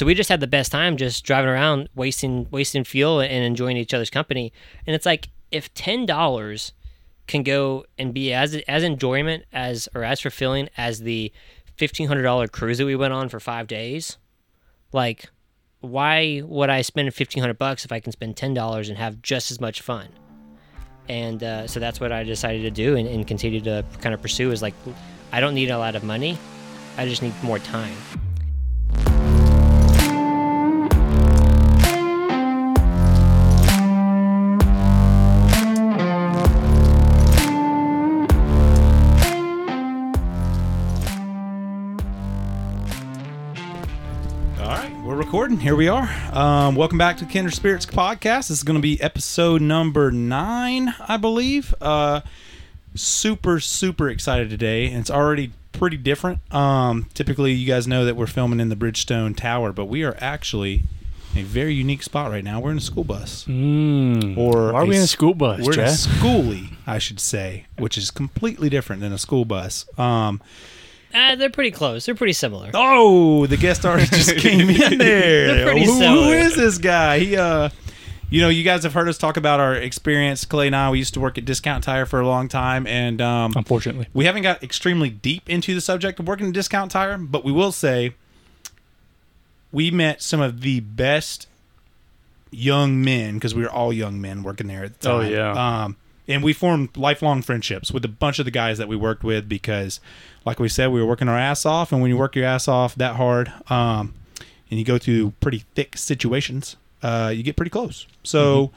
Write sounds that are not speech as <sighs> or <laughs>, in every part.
So we just had the best time just driving around, wasting wasting fuel and enjoying each other's company. And it's like if ten dollars can go and be as as enjoyment as or as fulfilling as the fifteen hundred dollar cruise that we went on for five days, like why would I spend fifteen hundred bucks if I can spend ten dollars and have just as much fun? And uh, so that's what I decided to do and, and continue to kind of pursue. Is like I don't need a lot of money, I just need more time. Recording. Here we are. Um, welcome back to Kinder Spirits podcast. This is going to be episode number nine, I believe. Uh, super, super excited today, and it's already pretty different. Um, typically, you guys know that we're filming in the Bridgestone Tower, but we are actually in a very unique spot right now. We're in a school bus, Mm. or Why are we in a school bus, We're in a schoolie, I should say, which is completely different than a school bus. Um, Uh, they're pretty close. They're pretty similar. Oh, the guest artist <laughs> just came in there. They're Who- who similar. is this guy? He, uh, you know, you guys have heard us talk about our experience. Clay and I, we used to work at Discount Tire for a long time, and um, Unfortunately. we haven't got extremely deep into the subject of working at Discount Tire, but we will say we met some of the best young men because we were all young men working there at the Oh, yeah. Um, and we formed lifelong friendships with a bunch of the guys that we worked with because, like we said, we were working our ass off. And when you work your ass off that hard, um, and you go through pretty thick situations, uh, you get pretty close. So, Mm-hmm.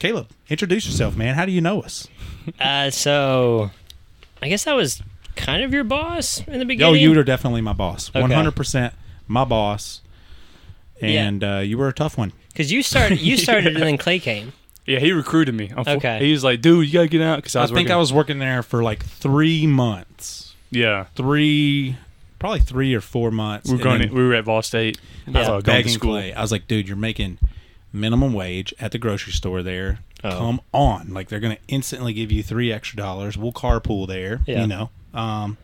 Caleb, introduce yourself, man. How do you know us? <laughs> Uh, so I guess I was kind of your boss in the beginning. Oh, you were definitely my boss. Okay. One hundred percent my boss. Yeah. And uh, you were a tough one. because you started. <laughs> You started, and then Clay came. Yeah, he recruited me. Unfo- Okay. He was like, dude, you got to get out. Because I I, was think working- I was working there for like three months. Yeah. Three, probably three or four months. We were, And going then to, we were at Ball State. Yeah. uh, going to begging school. Clay. I was like, dude, you're making minimum wage at the grocery store there. Oh. Come on, like they're gonna instantly give you three extra dollars. We'll carpool there. Yeah. You know. Um,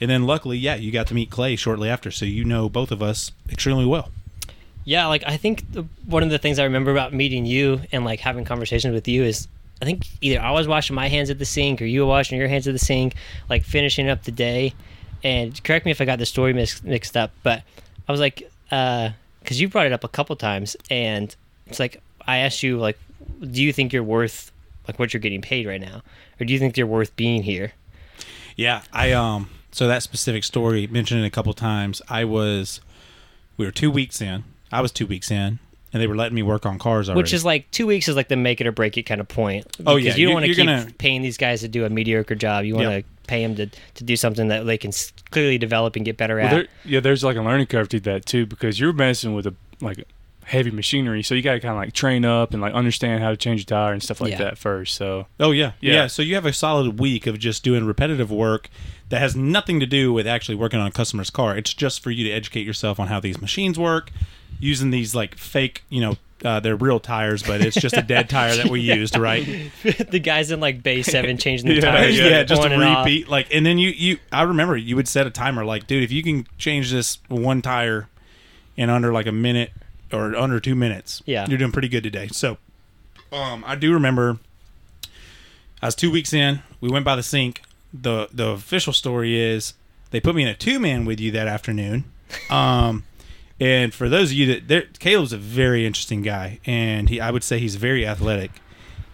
and then luckily, yeah, you got to meet Clay shortly after, so you know both of us extremely well. Yeah, like I think the, one of the things I remember about meeting you and like having conversations with you is I think either I was washing my hands at the sink or you were washing your hands at the sink, like finishing up the day. And correct me if I got the story mix, mixed up, but I was like, because you brought it up a couple times, and it's like I asked you like, do you think you're worth like what you're getting paid right now, or do you think you're worth being here? Yeah, I um. So that specific story mentioned it a couple times. I was, we were two weeks in. I was two weeks in, and they were letting me work on cars already. Which is like two weeks is like the make it or break it kind of point. Oh, Because yeah, you you- don't want to keep gonna- paying these guys to do a mediocre job. You want to Yep. pay them to, to do something that they can clearly develop and get better Well, at. there, yeah, there's like a learning curve to that too because you're messing with a like heavy machinery, so you got to kind of like train up and like understand how to change a tire and stuff like Yeah. that first. So Oh yeah. yeah, Yeah. So you have a solid week of just doing repetitive work that has nothing to do with actually working on a customer's car. It's just for you to educate yourself on how these machines work, using these like fake, you know, uh, they're real tires, but it's just a dead <laughs> tire that we used, right? <laughs> the guys in like Bay Seven <laughs> changing the Yeah, tires. yeah, like, just on a and off. repeat. Like, and then you, you, I remember you would set a timer, like, dude, if you can change this one tire in under like a minute or under two minutes, Yeah. you're doing pretty good today. So, um, I do remember I was two weeks in. We went by the sink. the The official story is they put me in a two man with you that afternoon. <laughs> Um, and for those of you that, there, Caleb's a very interesting guy, and he, I would say he's very athletic,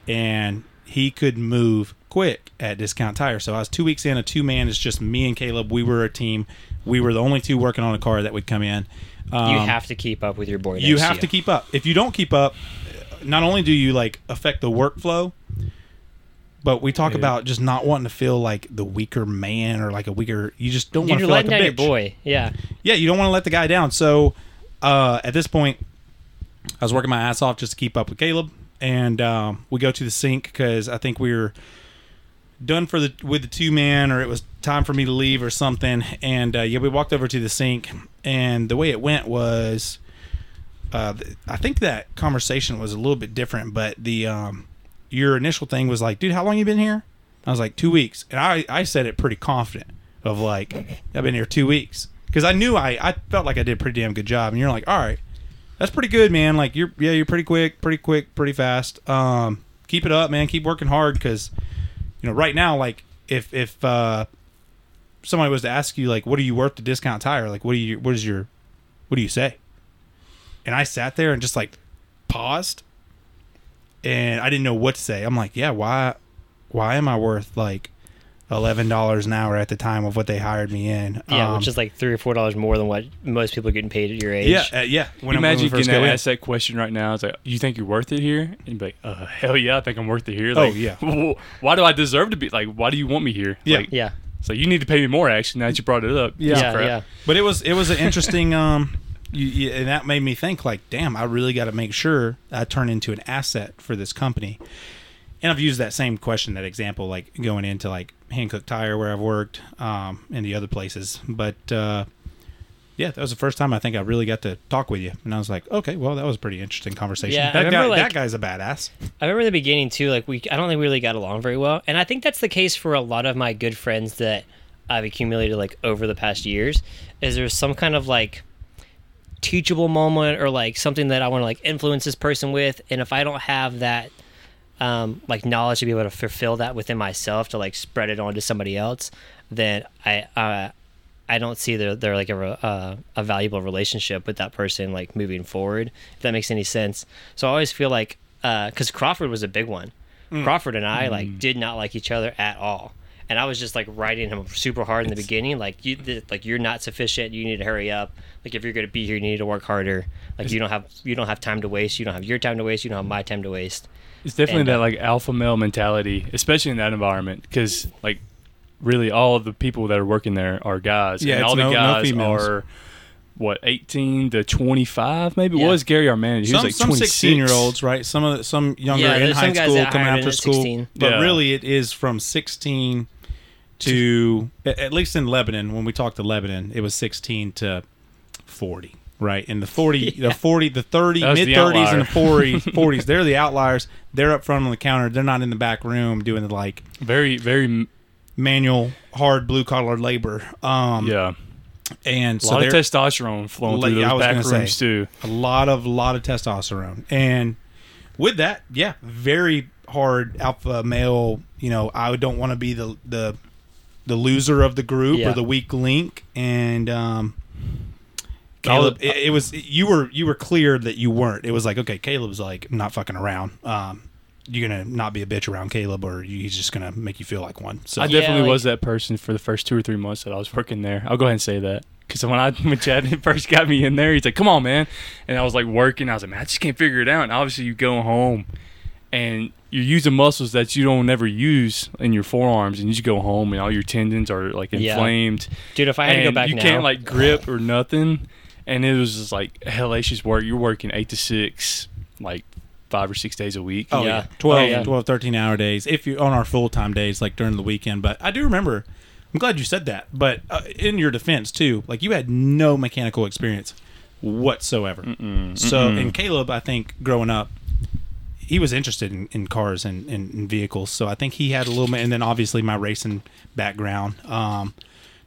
and he could move quick at Discount Tire. So I was two weeks in. A two man is just me and Caleb. We were a team. We were the only two working on a car that would come in. Um, You have to keep up with your boy. you have to keep up. If you don't keep up, not only do you like affect the workflow, but we talk Yeah. about just not wanting to feel like the weaker man or like a weaker. You just don't want to feel like a down your boy. Yeah. Yeah, you don't want to let the guy down. So uh, at this point, I was working my ass off just to keep up with Caleb, and um, we go to the sink because I think we were done for the with the two man, or it was time for me to leave or something. And uh, yeah, we walked over to the sink, and the way it went was, uh, I think that conversation was a little bit different, but the um, your initial thing was like, dude, how long you been here? I was like two weeks, and I I said it pretty confident of like I've been here two weeks because I knew I I felt like I did a pretty damn good job, and you're like, all right, that's pretty good, man. Like you're yeah, you're pretty quick, pretty quick, pretty fast. Um, keep it up, man. Keep working hard because you know right now, like if if uh somebody was to ask you like, what are you worth to discount tire? Like, what do you what is your what do you say? And I sat there and just like paused, and I didn't know what to say. I'm like, yeah, why why am I worth like eleven dollars an hour at the time of what they hired me in? Yeah, Um, which is like three or four dollars more than what most people are getting paid at your age. yeah, uh, yeah. When, I- when Imagine we first getting asked that question right now. It's like, you think you're worth it here? And you'd be like, uh, hell yeah, I think I'm worth it here. Oh, yeah. <laughs> wh- Why do I deserve to be? Like, why do you want me here? Yeah. Like, yeah, So you need to pay me more. Actually, now that you brought it up. Yeah. Yeah, yeah. But it was it was an interesting um <laughs> you, you, and that made me think like damn I really got to make sure I turn into an asset for this company. And I've used that same question that example like going into like Hankook Tire where I've worked um and the other places. But uh yeah, that was the first time I think I really got to talk with you, and I was like, "Okay, well, that was a pretty interesting conversation." Yeah, I that remember, guy, like- that guy's a badass. I remember in the beginning too. Like we, I don't think we really got along very well, and I think that's the case for a lot of my good friends that I've accumulated like over the past years. Is there's some kind of like teachable moment or like something that I want to like influence this person with, and if I don't have that um, like knowledge to be able to fulfill that within myself to like spread it on to somebody else, then I uh, I don't see there there like a re- uh, a valuable relationship with that person like moving forward. If that makes any sense. So I always feel like because Crawford was a big one. Crawford and I like did not like each other at all. And I was just like writing him super hard in the beginning, like you, th- like you're not sufficient. You need to hurry up. Like if you're going to be here, you need to work harder. Like you don't have you don't have time to waste. You don't have your time to waste. You don't have my time to waste. It's definitely And, that uh, like alpha male mentality, especially in that environment, because like really all of the people that are working there are guys, Yeah, and all the no- no guys females. are what 18 to 25, maybe. Yeah. What was Gary our manager? He some was like some 26. sixteen year olds, right? Some of the, some younger Yeah, in high some school that coming after school, 16. but Yeah. really it is from sixteen to at at least in Lebanon. When we talked to Lebanon, it was sixteen to forty, right? And the forty, <laughs> the forty, the thirty, That was the mid thirties, and the outlier. 40s, <laughs> 40s, they're the outliers. They're up front on the counter. They're not in the back room doing the like Very, very, manual, hard blue collar labor. Um, yeah. and A so lot of testosterone flowing through those back rooms say. too. a lot of lot of testosterone and with that yeah very hard alpha male you know i don't want to be the the the loser of the group Yeah. or the weak link and um Caleb, it, it was you were you were clear that you weren't. It was like okay, Caleb's like I'm not fucking around. Um, you're gonna not be a bitch around Caleb, or he's just gonna make you feel like one. So I Yeah, definitely like- was that person for the first two or three months that I was working there. I'll go ahead and say that. Because when I <laughs> when Chad <laughs> first got me in there, he's like, "Come on, man," and I was like working. I was like, "Man, I just can't figure it out." And obviously, you go home, and you're using muscles that you don't ever use in your forearms, and you just go home, and all your tendons are like Yeah. inflamed. Dude, if I had to go back you now, can't like grip or nothing. And it was just like hellacious work. You're working eight to six, like five or six days a week. Oh yeah, Yeah. 12, Oh, yeah. 12, 13 hour days. If you're on our full time days, like during the weekend. But I do remember. I'm glad you said that. But uh, in your defense too, like you had no mechanical experience whatsoever. So, and Caleb, I think growing up, he was interested in, in cars and, and, and vehicles. So I think he had a little bit. And then obviously my racing background, um,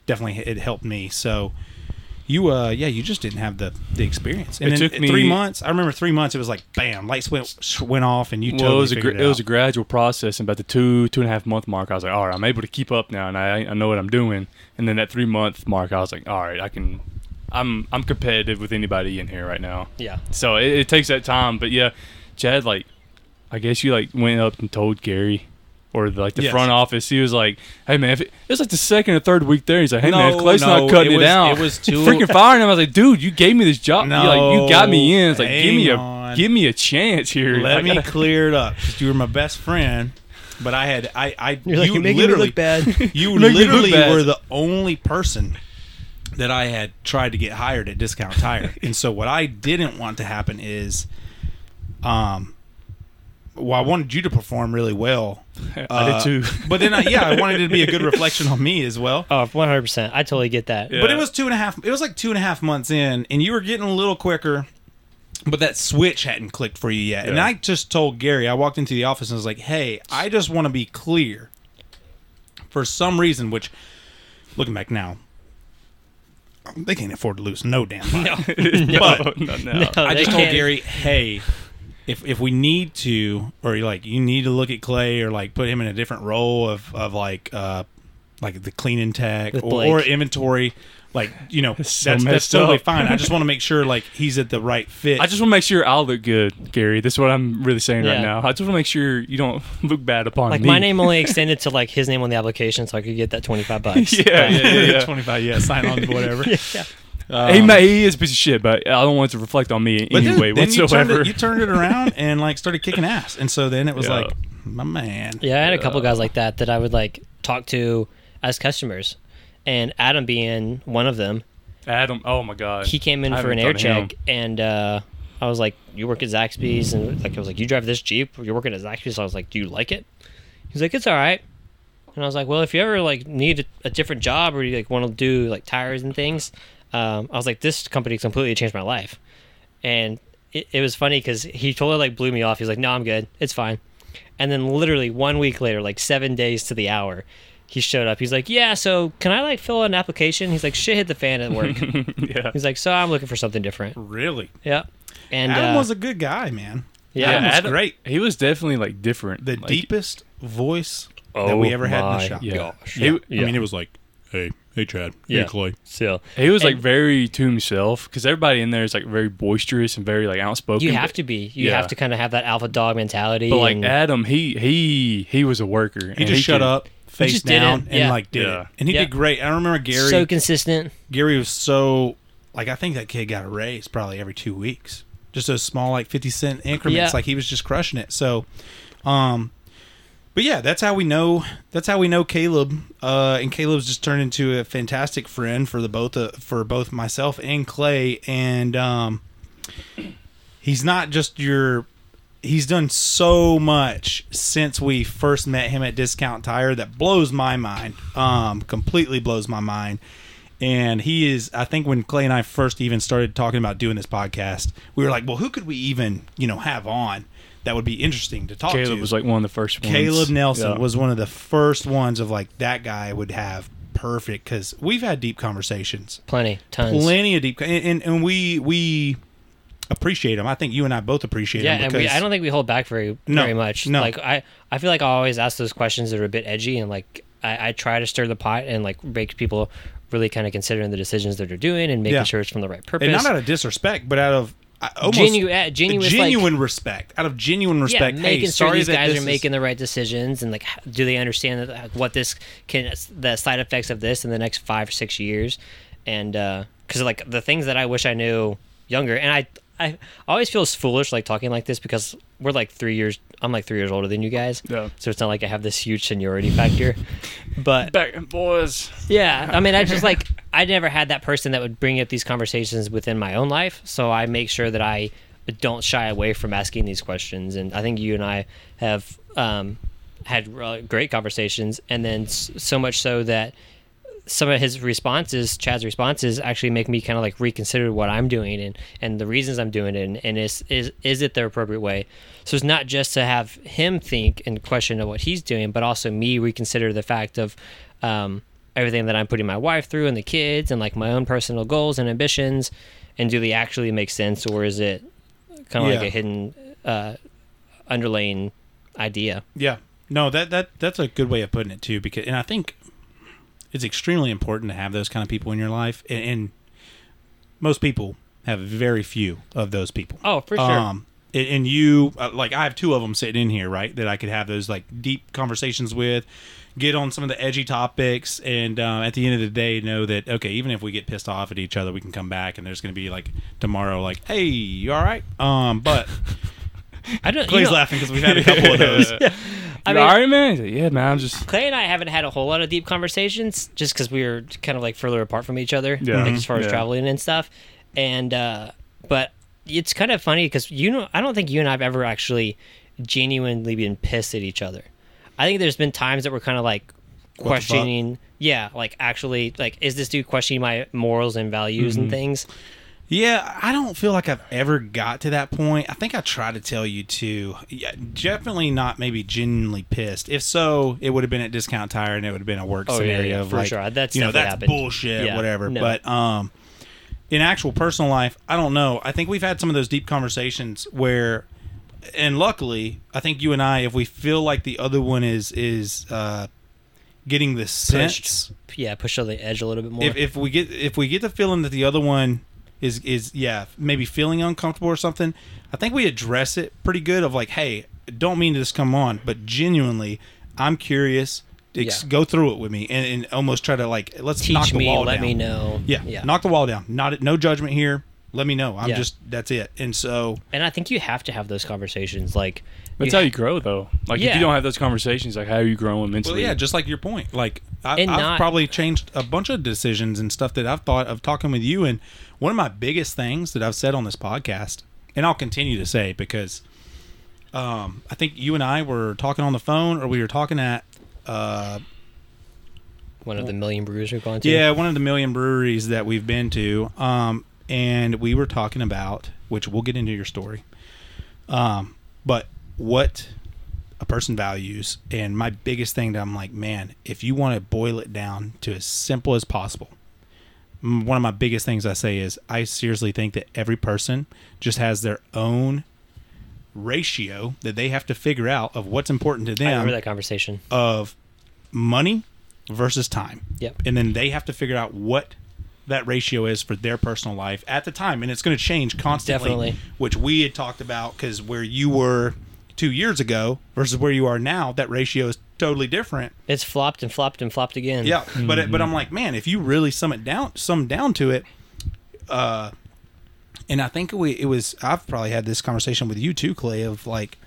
definitely it helped me. So. You uh yeah you just didn't have the the experience and It took me- three months I remember three months it was like bam lights went went off and you well, totally it was a figured gra- it, was a gradual process. And about the two two and a half month mark, I was like, all right, I'm able to keep up now, and I I know what I'm doing. And then that three month mark, I was like, all right, I can. I'm I'm competitive with anybody in here right now. yeah, So it, it takes that time, but yeah, Chad, like, I guess you like went up and told Gary. Or the, like the Yes. front office, he was like, "Hey man, if it, it was like the second or third week there. He's like, hey man, No, if Clay's no, not cutting it it, was- out, it was <laughs> too- freaking firing him." I was like, "Dude, you gave me this job. you like you got me in. It's like, give me hang a on. give me a chance here. Let I me gotta- clear it up because you were my best friend, but I had I I you're like you you're literally look bad. <laughs> you You're making me look literally bad. were the only person that I had tried to get hired at Discount Tire, and so what I didn't want to happen is, um, well, I wanted you to perform really well. <laughs> I uh, did too. but then I, yeah, I wanted it to be a good reflection on me as well. oh, 100. percent I totally get that. Yeah. But it was two and a half. It was like two and a half months in, and you were getting a little quicker. But that switch hadn't clicked for you yet. And I just told Gary. I walked into the office and was like, "Hey, I just want to be clear. For some reason, which looking back now, they can't afford to lose no damn <laughs> body. No, But- <laughs> no, no. no, I just told can't. Gary, hey, if if we need to, or like you need to look at Clay, or like put him in a different role of of like uh like the cleaning tech or, or inventory, like you know <laughs> that's so that's, messed totally up. fine. I just want to <laughs> make sure like he's at the right fit. I just want to make sure I look good, Gary. This is what I'm really saying right now. I just want to make sure you don't <laughs> look bad upon Like me. my name only extended to like his name on the application, so I could get that twenty five bucks. yeah, yeah, yeah, yeah. twenty five. Yeah, sign on to whatever. yeah. He, Um, ma- he is a piece of shit, but I don't want it to reflect on me But then- anyway then you turned, whatsoever. it, you turned it around <laughs> and like started kicking ass, and so then it was Yeah. like, my man. Yeah, I had a couple guys like that that I would like talk to as customers, and Adam being one of them. Adam, oh my god, He came in I for an air talked him. check, and uh, I was like, "You work at Zaxby's," and like I was like, "You drive this Jeep? You're working at Zaxby's?" So I was like, "Do you like it?" He's like, "It's all right." And I was like, "Well, if you ever like need a, a different job or you like want to do like tires and things," um, I was like, "This company completely changed my life," and it, it was funny because he totally like blew me off. He's like, "No, I'm good. It's fine." And then literally one week later, like seven days to the hour, he showed up. He's like, "Yeah, so can I like fill out an application?" He's like, "Shit hit the fan at work." <laughs> yeah. He's like, "So I'm looking for something different." Really, Yeah. And Adam uh, was a good guy, man. yeah, Adam was Adam- great. He was definitely like different. The like, deepest voice that Oh we ever had in the shop. Yeah. gosh. He- I mean, it was like, hey, hey, Chad, Yeah. hey, Clay. still. He was like very to himself because everybody in there is like very boisterous and very like outspoken. You but- have to be. You Yeah. have to kind of have that alpha dog mentality. But like and- Adam, he he he was a worker. He just shut up, face down, and Yeah. like did Yeah. it, and he Yeah. did great. I remember Gary. so consistent. Gary was so like I think that kid got a raise probably every two weeks, just those small like fifty cent increments. Yeah. Like he was just crushing it. So, um, but yeah, that's how we know. That's how we know Caleb. Uh, and Caleb's just turned into a fantastic friend for the both uh, for both myself and Clay. And um, he's not just your. He's done so much since we first met him at Discount Tire that blows my mind. Um, completely blows my mind and he is i think when clay and i first even started talking about doing this podcast we were like well who could we even you know have on that would be interesting to talk to. Caleb to was like one of the first ones. caleb nelson Yeah. was one of the first ones of like that guy would have perfect because we've had deep conversations Plenty. Tons. plenty of deep and, and, and we we appreciate them i think you and i both appreciate yeah, them and because we, I don't think we hold back very No, very much. no. Like I, I feel like I always ask those questions that are a bit edgy, and like I, I try to stir the pot and like make people really kind of considering the decisions that they're doing and making Yeah. sure it's from the right purpose. and not out of disrespect but out of I- almost Genu- uh, genuine, genuine, like- respect. Out of genuine respect Yeah, hey, making sure sorry these guys are is- making the right decisions and like do they understand that uh, what this can the side effects of this in the next five or six years? And because like the things that I wish I knew younger and I I always feel foolish like talking like this because we're like three years I'm like three years older than you guys Yeah. so it's not like I have this huge seniority factor <laughs> but back boys. yeah, I mean, I just like I never had that person that would bring up these conversations within my own life, so I make sure that I don't shy away from asking these questions. And I think you and I have um, had great conversations, and then so much so that some of his responses, Chad's responses, actually make me kind of like reconsider what I'm doing and, and the reasons I'm doing it, and, and is is is it the appropriate way? So it's not just to have him think and question of what he's doing, but also me reconsider the fact of um, everything that I'm putting my wife through and the kids and like my own personal goals and ambitions, and do they actually make sense, or is it kind of like a hidden uh, underlying idea? Yeah. No, that that that's a good way of putting it too. Because and I think it's extremely important to have those kind of people in your life, and, and most people have very few of those people. Oh, for sure. Um, and, you uh, like I have two of them sitting in here, right? That I could have those like deep conversations with, get on some of the edgy topics, and uh, at the end of the day, know that okay, even if we get pissed off at each other, we can come back, and there's going to be like tomorrow, like, hey, you all right? Um, but <laughs> I don't. you know- laughing because we've had a couple of <laughs> those. I <laughs> I mean- mean, all right, man. He's like, yeah, man. I'm just Clay and I haven't had a whole lot of deep conversations just because we were kind of like further apart from each other, Yeah. like as far as Yeah. traveling and stuff. And uh, but it's kind of funny because you know I don't think you and I've ever actually genuinely been pissed at each other. I think there's been times that we're kind of like the fuck? questioning, yeah, like actually like is this dude questioning my morals and values Mm-hmm. and things? Yeah, I don't feel like I've ever got to that point. I think I tried to tell you to. Yeah, definitely not maybe genuinely pissed. If so, it would have been at discount tire and it would have been a work Oh, scenario yeah, of for like, sure. That's you know, that's happened. bullshit, Yeah, whatever. no. But um, in actual personal life, I don't know. I think we've had some of those deep conversations where, and luckily, I think you and I, if we feel like the other one is is uh, getting the sense Yeah, push on the edge a little bit more. if, if we get if we get the feeling that the other one is is yeah maybe feeling uncomfortable or something i think we address it pretty good of like hey don't mean to just come on but genuinely i'm curious Ex- Yeah. go through it with me and, and almost try to like let's knock Teach the me, wall let down. me know. yeah, yeah. knock the wall down not no judgment here let me know i'm Yeah. just that's it and so and I think you have to have those conversations. Like, That's you how you grow, though. Like if Yeah. you don't have those conversations, like how are you growing mentally? well yeah just like your point like I, I've not- probably changed a bunch of decisions and stuff that i've thought of talking with you and one of my biggest things that i've said on this podcast and i'll continue to say because um, i think you and i were talking on the phone or we were talking at uh, one of the million brews we've gone to. yeah one of the million breweries that we've been to um, and we were talking about which we'll get into your story um, but what a person values and my biggest thing that i'm like man if you want to boil it down to as simple as possible one of my biggest things i say is i seriously think that every person just has their own ratio that they have to figure out of what's important to I them remember that conversation. of money versus time. Yep. And then they have to figure out what that ratio is for their personal life at the time. And it's going to change constantly, Definitely. which we had talked about because where you were two years ago versus where you are now, that ratio is totally different. It's flopped and flopped and flopped again. Yeah. But, it, but I'm like, man, if you really sum it down, sum down to it, uh, and I think we, it was, I've probably had this conversation with you too, Clay, of like,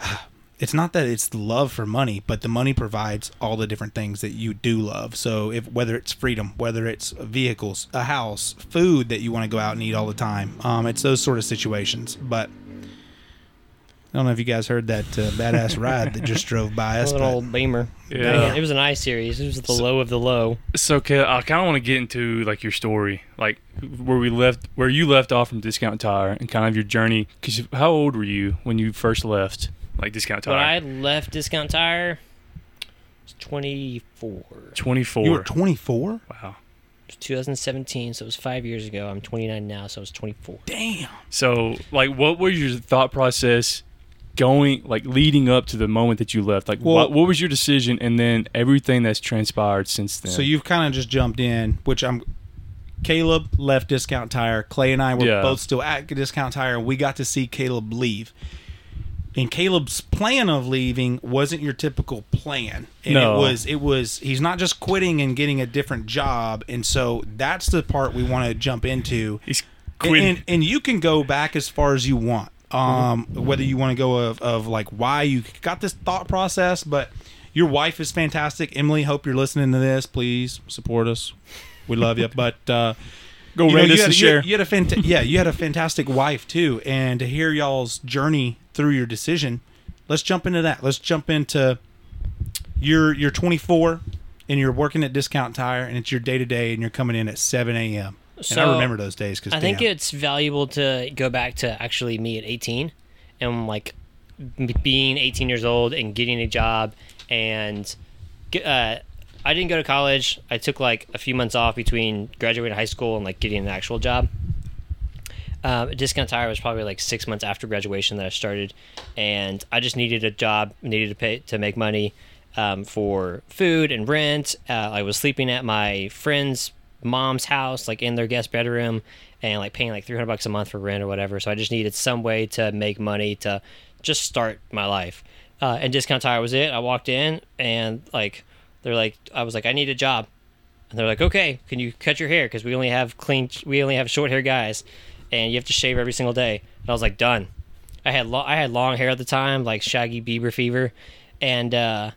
<sighs> it's not that it's love for money, but the money provides all the different things that you do love. So if whether it's freedom, whether it's vehicles, a house, food that you want to go out and eat all the time, um, it's those sort of situations. But I don't know if you guys heard that uh, badass ride that just drove by <laughs> A us. little But old Beamer. Yeah. Dang it. It was an I series. It was the low of the low. So, Kay, I kind of want to get into like your story, like where we left, where you left off from Discount Tire, and kind of your journey. Because how old were you when you first left, like Discount Tire? When I left Discount Tire, I was 24. Twenty four. you were 24. wow. 2017, so it was five years ago. I'm 29 now, so I was 24. Damn. So, like, what was your thought process going, like, leading up to the moment that you left? Like, Well- what, what was your decision, and then everything that's transpired since then? So you've kind of just jumped in, which I'm. Caleb left Discount Tire. Clay and I were Yeah. both still at Discount Tire, and we got to see Caleb leave. And Caleb's plan of leaving wasn't your typical plan. And No. it was it was he's not just quitting and getting a different job. And so that's the part we want to jump into. he's And, quitting. and, and you can go back as far as you want. Um, whether you want to go of, of like why you got this thought process, but your wife is fantastic. Emily, hope you're listening to this. Please support us. We love you. <laughs> But uh, Go rate you us had, and share. You had a fanta- yeah, you had a fantastic wife too, and to hear y'all's journey through your decision, let's jump into that. Let's jump into you're you're 24 and you're working at Discount Tire, and it's your day to day, and you're coming in at 7 a.m. and I remember those days because I think it's valuable to go back to actually me at 18 and like being 18 years old and getting a job and uh, I didn't go to college. I took like a few months off between graduating high school and like getting an actual job. Um, Discount Tire was probably like six months after graduation that I started, and I just needed a job, needed to pay to make money um, for food and rent. Uh, I was sleeping at my friend's mom's house, like in their guest bedroom, and like paying like three hundred bucks a month for rent or whatever. So I just needed some way to make money to just start my life. Uh, and Discount Tire was it. I walked in and like they're like, I was like, I need a job. And they're like, okay, can you cut your hair? Because we only have clean, we only have short hair guys, and you have to shave every single day. And I was like, done. I had lo- I had long hair at the time, like shaggy Bieber fever, and uh,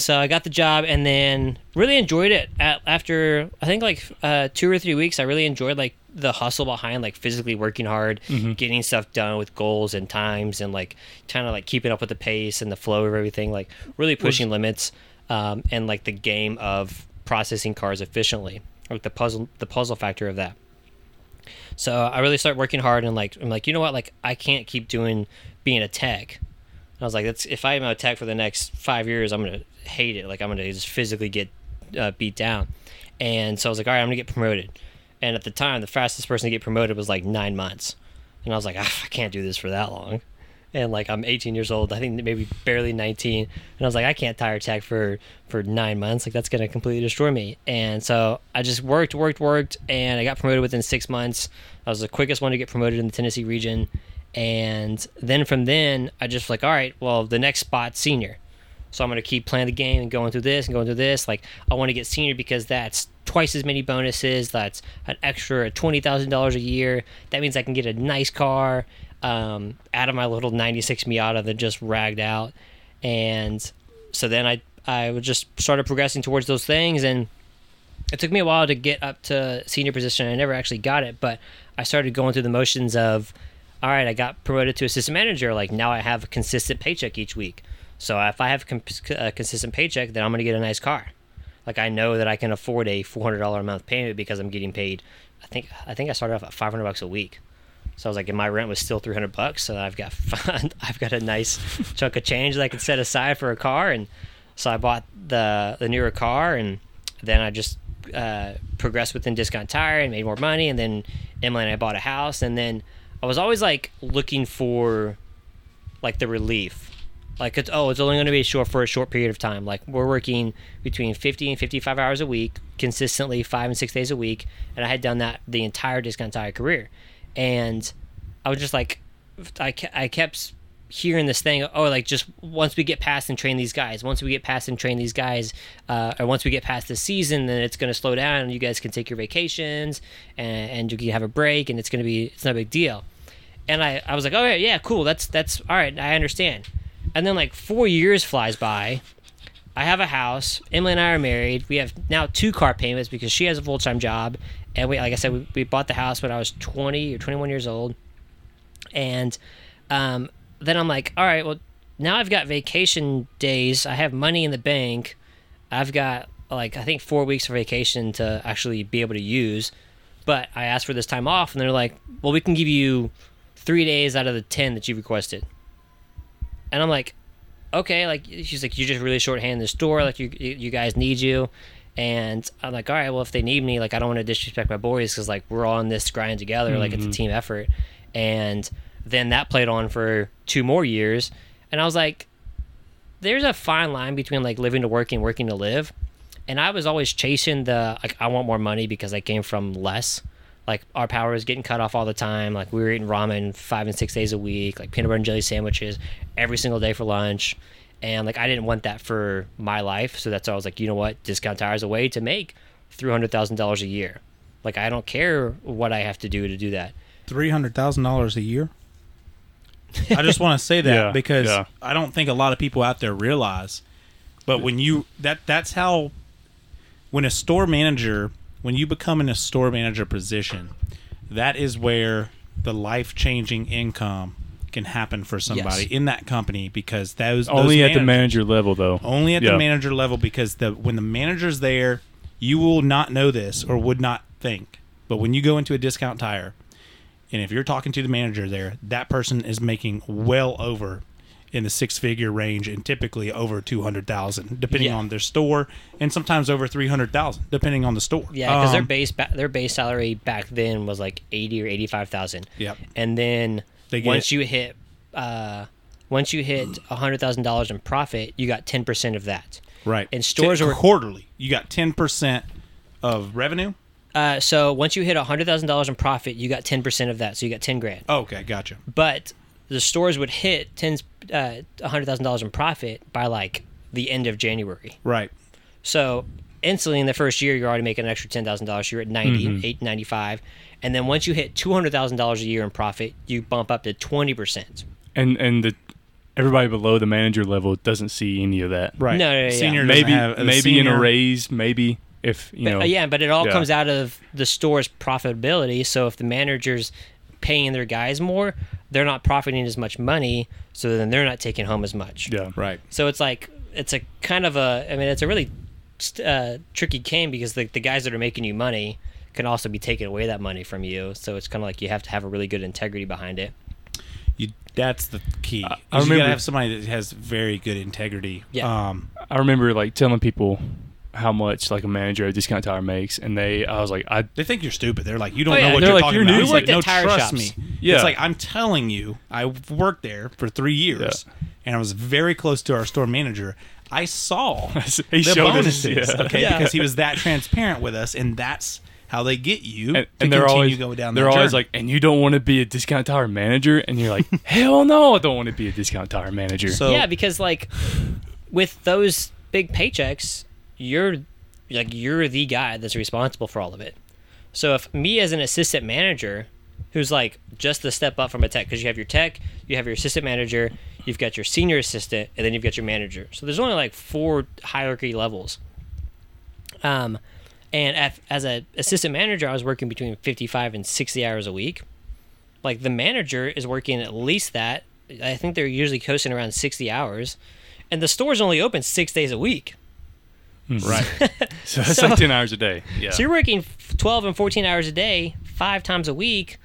so I got the job, and then really enjoyed it. At, after I think like uh, two or three weeks, I really enjoyed like the hustle behind like physically working hard, getting stuff done with goals and times, and like kind of like keeping up with the pace and the flow of everything, like really pushing limits, um, and like the game of processing cars efficiently, like the puzzle the puzzle factor of that. So I really started working hard and like I'm like, you know what? Like I can't keep doing being a tech. I was like, that's if I'm a tech for the next five years, I'm gonna hate it. Like I'm gonna just physically get uh, beat down. And so I was like, all right, I'm gonna get promoted. And at the time, the fastest person to get promoted was like nine months. And I was like, ah, I can't do this for that long. And like I'm 18 years old, I think maybe barely 19. And I was like, I can't tire tech for for nine months. Like that's gonna completely destroy me. And so I just worked, worked, worked, and I got promoted within six months. I was the quickest one to get promoted in the Tennessee region. And then from then, I just like, all right, well, the next spot, senior. So I'm going to keep playing the game and going through this and going through this. Like I want to get senior because that's twice as many bonuses. That's an extra twenty thousand dollars a year. That means I can get a nice car um, out of my little '96 Miata that just ragged out. And so then I I just started progressing towards those things, and it took me a while to get up to senior position. I never actually got it, but I started going through the motions of, all right, I got promoted to assistant manager. Like now I have a consistent paycheck each week. So if I have a consistent paycheck, then I'm going to get a nice car. Like I know that I can afford a $400 a month payment because I'm getting paid. I think I think I started off at 500 bucks a week. So I was like, and my rent was still 300 bucks. So I've got <laughs> I've got a nice chunk of change that I can set aside for a car. And so I bought the the newer car, and then I just uh, progressed within Discount Tire and made more money. And then Emily and I bought a house. And then I was always like looking for like the relief like it's oh, it's only going to be short for a short period of time. Like we're working between 50 and 55 hours a week, consistently five and six days a week, and I had done that the entire discount entire career, and I was just like, I I kept hearing this thing oh like just once we get past and train these guys once we get past and train these guys uh, or once we get past the season then it's going to slow down and you guys can take your vacations and, and you can have a break and it's going to be it's not a big deal and I, I was like oh yeah, cool that's that's all right i understand and then like four years flies by. I have a house. Emily and I are married. We have now two car payments because she has a full time job, and we, like I said, we, we bought the house when I was twenty or twenty one years old. And um, then I'm like, all right, well, now I've got vacation days. I have money in the bank. I've got like I think four weeks of vacation to actually be able to use. But I asked for this time off, and they're like, well, we can give you three days out of the ten that you requested. And I'm like, okay, like she's like, you just really shorthand the store, like you you guys need you. And I'm like, all right, well, if they need me, like, I don't want to disrespect my boys because, like, we're all on this grind together. Like, it's a Mhm. team effort. And then that played on for two more years. And I was like, there's a fine line between, like, living to work and working to live. And I was always chasing the, like, I want more money because I came from less. Like, our power was getting cut off all the time. Like, we were eating ramen five and six days a week, like, peanut butter and jelly sandwiches every single day for lunch and like I didn't want that for my life, so that's why I was like, you know what, discount tire is a way to make three hundred thousand dollars a year. Like I don't care what I have to do to do that. Three hundred thousand dollars a year. <laughs> I just want to say that Yeah, because yeah. I don't think a lot of people out there realize. But when you that that's how when a store manager when you become in a store manager position, that is where the life changing income can happen for somebody Yes. in that company because those Only those at the manager level, though. only at the manager level because the when the manager's there, you will not know this or would not think. But when you go into a discount tire, and if you're talking to the manager there, that person is making well over in the six figure range and typically over two hundred thousand, depending Yeah. on their store, and sometimes over three hundred thousand, depending on the store. Yeah, because their Um, base ba- their base salary back then was like eighty or eighty five thousand. Yep. And then They get- once you hit uh, once you hit hundred thousand dollars in profit, you got ten percent of that. right. and stores T- are- quarterly. You got ten percent of revenue. Uh, so once you hit hundred thousand dollars in profit, you got ten percent of that. So you got ten grand. Oh, okay, gotcha. but the stores would hit tens uh, hundred thousand dollars in profit by like the end of January. Right. So instantly in the first year, you're already making an extra ten thousand dollars. You're at ninety, Mhm. eight ninety five, and then once you hit two hundred thousand dollars a year in profit, you bump up to twenty percent. And and the everybody below the manager level doesn't see any of that. Right. No, no, yeah. Senior doesn't Maybe have- the maybe in a raise, maybe if you But, know. uh, yeah, but it all yeah. comes out of the store's profitability. So if the manager's paying their guys more, they're not profiting as much money, so then they're not taking home as much. Yeah. Right. So it's like it's a kind of a. I mean, it's a really uh, tricky game because the the guys that are making you money can also be taking away that money from you. So it's kind of like you have to have a really good integrity behind it. You, that's the key. I- is I you remember- gotta have somebody that has very good integrity. Yeah. Um, I remember like telling people how much like a manager at Discount Tire makes, and they I was like I they think you're stupid. They're like, you don't Oh, know yeah, what they're you're like, talking "You're about. new." It's You like, no, tire trust shops. me. Yeah. It's like I'm telling you, I worked there for three years, and I was very close to our store manager. I saw <laughs> he the showed us, bonuses, yeah. okay, Yeah. because he was that transparent with us, and that's how they get you and, to and they're continue always going down. they're always journey. like, and you don't want to be a Discount Tire manager, and you're like, <laughs> hell no, I don't want to be a Discount Tire manager. So- yeah, because like with those big paychecks, you're like you're the guy that's responsible for all of it. So if me as an assistant manager, who's like just the step up from a tech, because you have your tech, you have your assistant manager, you've got your senior assistant, and then you've got your manager. So there's only like four hierarchy levels. Um, and af as a assistant manager, I was working between 55 and 60 hours a week. Like the manager is working at least that. I think they're usually coasting around 60 hours, and the store's only open six days a week. Right. <laughs> so that's so- like ten hours a day. Yeah. So you're working 12 and 14 hours a day, five times a week,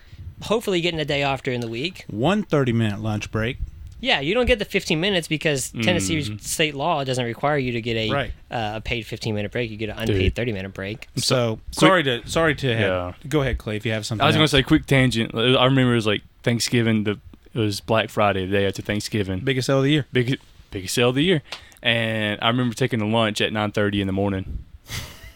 hopefully getting a day off during the week. One 30 minute lunch break. Yeah, you don't get the 15 minutes because Tennessee Mhm. state law doesn't require you to get a Right. uh, a paid 15 minute break. You get an unpaid Dude. 30 minute break. So sorry to sorry to have, Yeah. go ahead, Clay, if you have something. I was gonna say quick tangent. I remember it was like Thanksgiving. The it was Black Friday, the day after Thanksgiving. biggest sale of the year. Big biggest sale of the year. And I remember taking the lunch at nine thirty in the morning.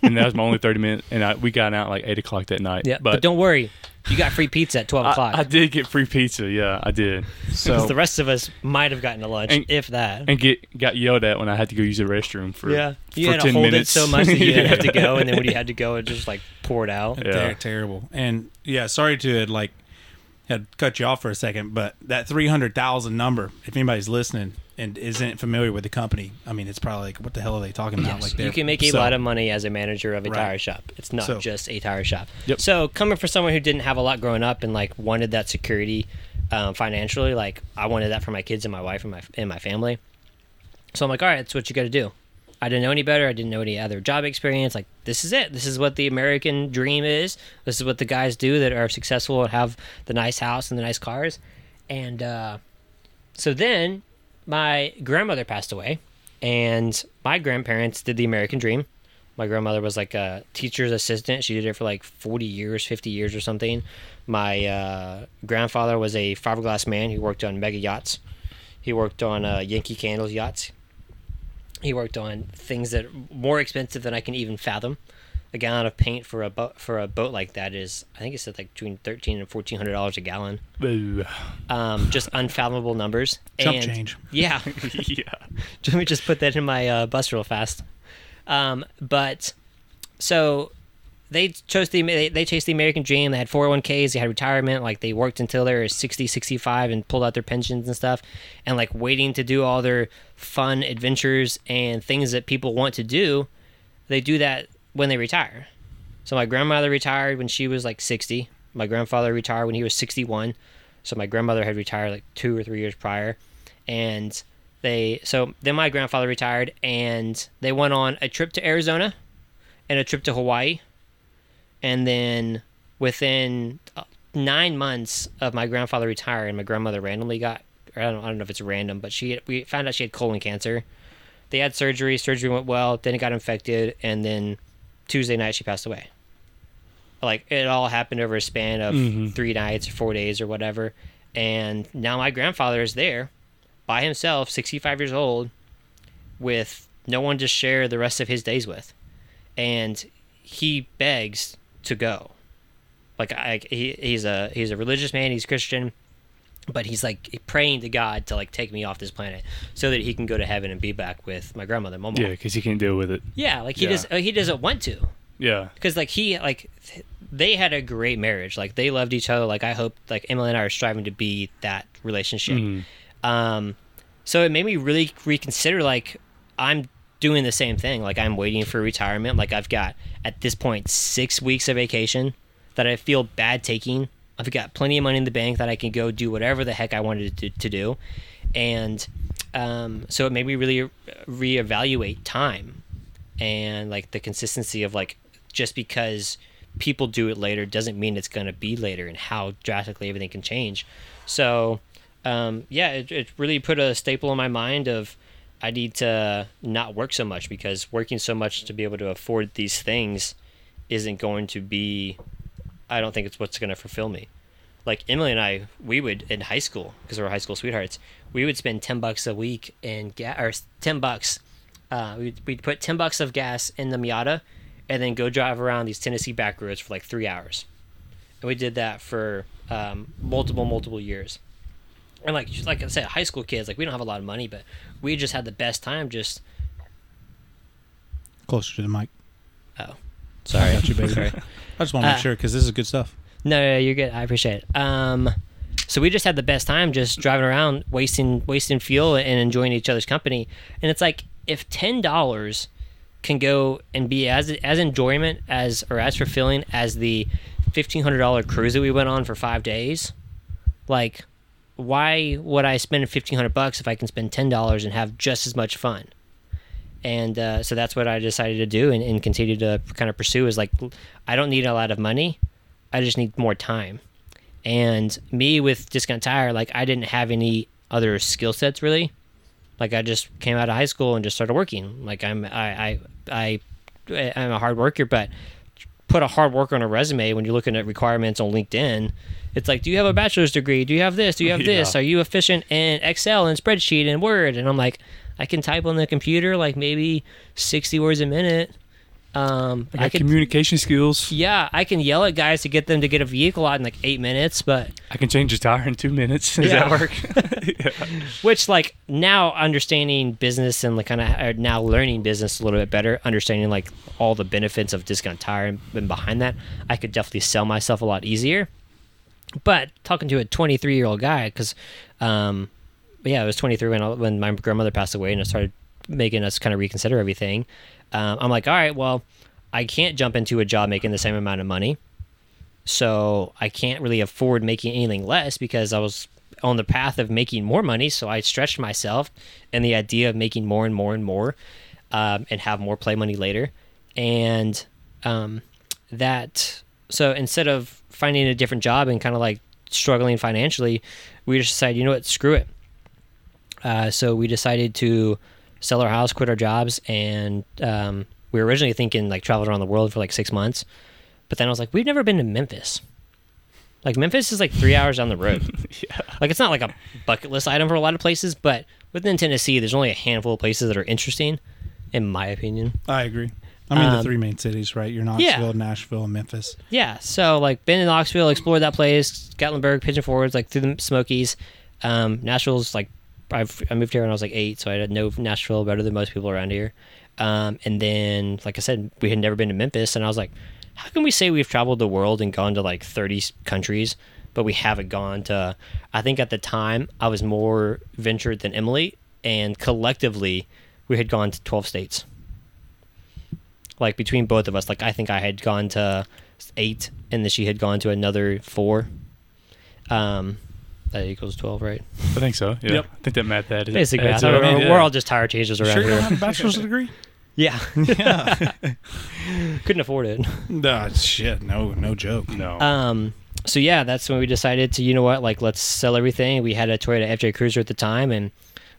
and that was my only <laughs> thirty minutes. And I, we got out like eight o'clock that night. Yeah, but, but, don't worry, you got free pizza at 12 o'clock. I, I did get free pizza. Yeah, I did. So 'Cause the rest of us might have gotten a lunch, And- if that. And get got yelled at when I had to go use the restroom for yeah, you for had to hold minutes. it so much that you <laughs> didn't have to go, and then when you had to go, it just like poured out. Yeah. They're terrible. And yeah, sorry to had like had cut you off for a second, but that three hundred thousand number, if anybody's listening and isn't familiar with the company, I mean, it's probably like, what the hell are they talking about? Like, you can make a so- lot of money as a manager of a Right. tire shop. It's not So- just a tire shop. Yep. So coming from someone who didn't have a lot growing up and like wanted that security um, financially, like I wanted that for my kids and my wife and my and my family. So I'm like, all right, that's what you got to do. I didn't know any better. I didn't know any other job experience. Like this is it. This is what the American dream is. This is what the guys do that are successful and have the nice house and the nice cars. And uh, so then my grandmother passed away, and my grandparents did the American dream. My grandmother was like a teacher's assistant. She did it for like 40 years, 50 years or something. My uh, grandfather was a fiberglass man who worked on mega yachts. He worked on uh, Yankee Candles yachts. He worked on things that more expensive than I can even fathom. A gallon of paint for a boat for a boat like that is, I think it's like between thirteen and fourteen hundred dollars a gallon. Um, just unfathomable numbers. Chump and, change. <laughs> Yeah, yeah. <laughs> <laughs> let me just put that in my uh, bus real fast. Um, but so they chose the they, they chased the American dream. They had 401ks, they had retirement, like they worked until they were 60, 65 and pulled out their pensions and stuff and like waiting to do all their fun adventures and things that people want to do. They do that when they retire. So my grandmother retired when she was like 60. My grandfather retired when he was 61. So my grandmother had retired like 2 or 3 years prior and they so then my grandfather retired and they went on a trip to Arizona and a trip to Hawaii and then within uh, 9 months of my grandfather retiring my grandmother randomly got I don't, I don't know if it's random but she we found out she had colon cancer they had surgery surgery went well then it got infected and then Tuesday night she passed away like it all happened over a span of Mhm. 3 nights or 4 days or whatever and now my grandfather is there by himself, 65 years old, with no one to share the rest of his days with. And he begs to go. Like I, he, he's a he's a religious man, he's Christian, but he's like praying to God to like take me off this planet so that he can go to heaven and be back with my grandmother, Mama. Yeah, because he can't deal with it. Yeah, like he Yeah. does uh, he doesn't want to Yeah. because like he like they had a great marriage like they loved each other like i hope like emily and i are striving to be that relationship Mhm. um so it made me really reconsider like i'm doing the same thing like i'm waiting for retirement like i've got at this point six weeks of vacation that i feel bad taking i've got plenty of money in the bank that i can go do whatever the heck i wanted to, to do and um, so it made me really reevaluate time and like the consistency of like just because people do it later doesn't mean it's going to be later and how drastically everything can change. So, um, yeah, it, it really put a staple in my mind of I need to not work so much because working so much to be able to afford these things isn't going to be, I don't think it's what's going to fulfill me. Like Emily and I, we would in high school because we were high school sweethearts. We would spend ten bucks a week in gas, or ten bucks. Uh, we'd, we'd put ten bucks of gas in the Miata, and then go drive around these Tennessee back roads for like three hours. And we did that for um, multiple, multiple years. And like, like I said, high school kids, like we don't have a lot of money, but we just had the best time. Just Closer to the mic. oh, sorry, I got you, baby. <laughs> Sorry. I just want to make Uh, sure because this is good stuff. No, no, you're good. I appreciate it. Um, so we just had the best time just driving around, wasting wasting fuel and enjoying each other's company. And it's like if ten dollars can go and be as as enjoyment as or as fulfilling as the fifteen hundred dollar cruise that we went on for five days, like why would I spend fifteen hundred bucks if I can spend ten dollars and have just as much fun? And uh, so that's what I decided to do and, and continue to kind of pursue is like I don't need a lot of money. I just need more time. And me with Discount Tire, like I didn't have any other skill sets really. Like I just came out of high school and just started working. Like I'm I I, I I'm a hard worker, but put a hard worker on a resume when you're looking at requirements on LinkedIn. It's like, do you have a bachelor's degree? Do you have this? Do you have <laughs> this? Yeah. Are you efficient in Excel and spreadsheet and Word? And I'm like, I can type on the computer like maybe 60 words a minute. Um, I got could communication skills. yeah, I can yell at guys to get them to get a vehicle out in like eight minutes, but I can change a tire in two minutes. <laughs> Does Yeah. that work? <laughs> which like now understanding business and like kind of now learning business a little bit better, understanding like all the benefits of discount tire and, and behind that, I could definitely sell myself a lot easier. But talking to a 23 year old guy, because um, yeah, I was 23 when I, when my grandmother passed away, and it started making us kind of reconsider everything. Um, I'm like, all right, well, I can't jump into a job making the same amount of money, so I can't really afford making anything less because I was on the path of making more money. So I stretched myself and the idea of making more and more and more, um, and have more play money later, and um, that. So instead of finding a different job and kind of like struggling financially, we just decided, you know what, screw it. Uh, so we decided to sell our house, quit our jobs, and um, we were originally thinking like travel around the world for like six months. But then I was like, we've never been to Memphis. Like Memphis is like three hours down the road. <laughs> yeah. Like it's not like a bucket list item for a lot of places, but within Tennessee, there's only a handful of places that are interesting, in my opinion. I agree. I mean, the Um, three main cities, right? You're Knoxville, yeah. Nashville, and Memphis. Yeah, so like been in Knoxville, explored that place, Gatlinburg, Pigeon Forge, like through the Smokies. Um, Nashville's like I've, I moved here when I was like eight, so I know Nashville better than most people around here. Um, and then, like I said, we had never been to Memphis, and I was like, how can we say we've traveled the world and gone to like 30 countries, but we haven't gone to? I think at the time I was more ventured than Emily, and collectively we had gone to 12 states. Like between both of us, like I think I had gone to eight, and then she had gone to another four. Um, that equals 12, right? I think so. Yeah. Yep. I think that math that is. Basically, adds I up. don't yeah. we're all just tire changers around Sure, you here. have a <laughs> bachelor's degree? Yeah, Yeah. <laughs> couldn't afford it. nah, shit. No, no joke. No. Um, so yeah, that's when we decided to, you know what, like let's sell everything. We had a Toyota FJ Cruiser at the time, and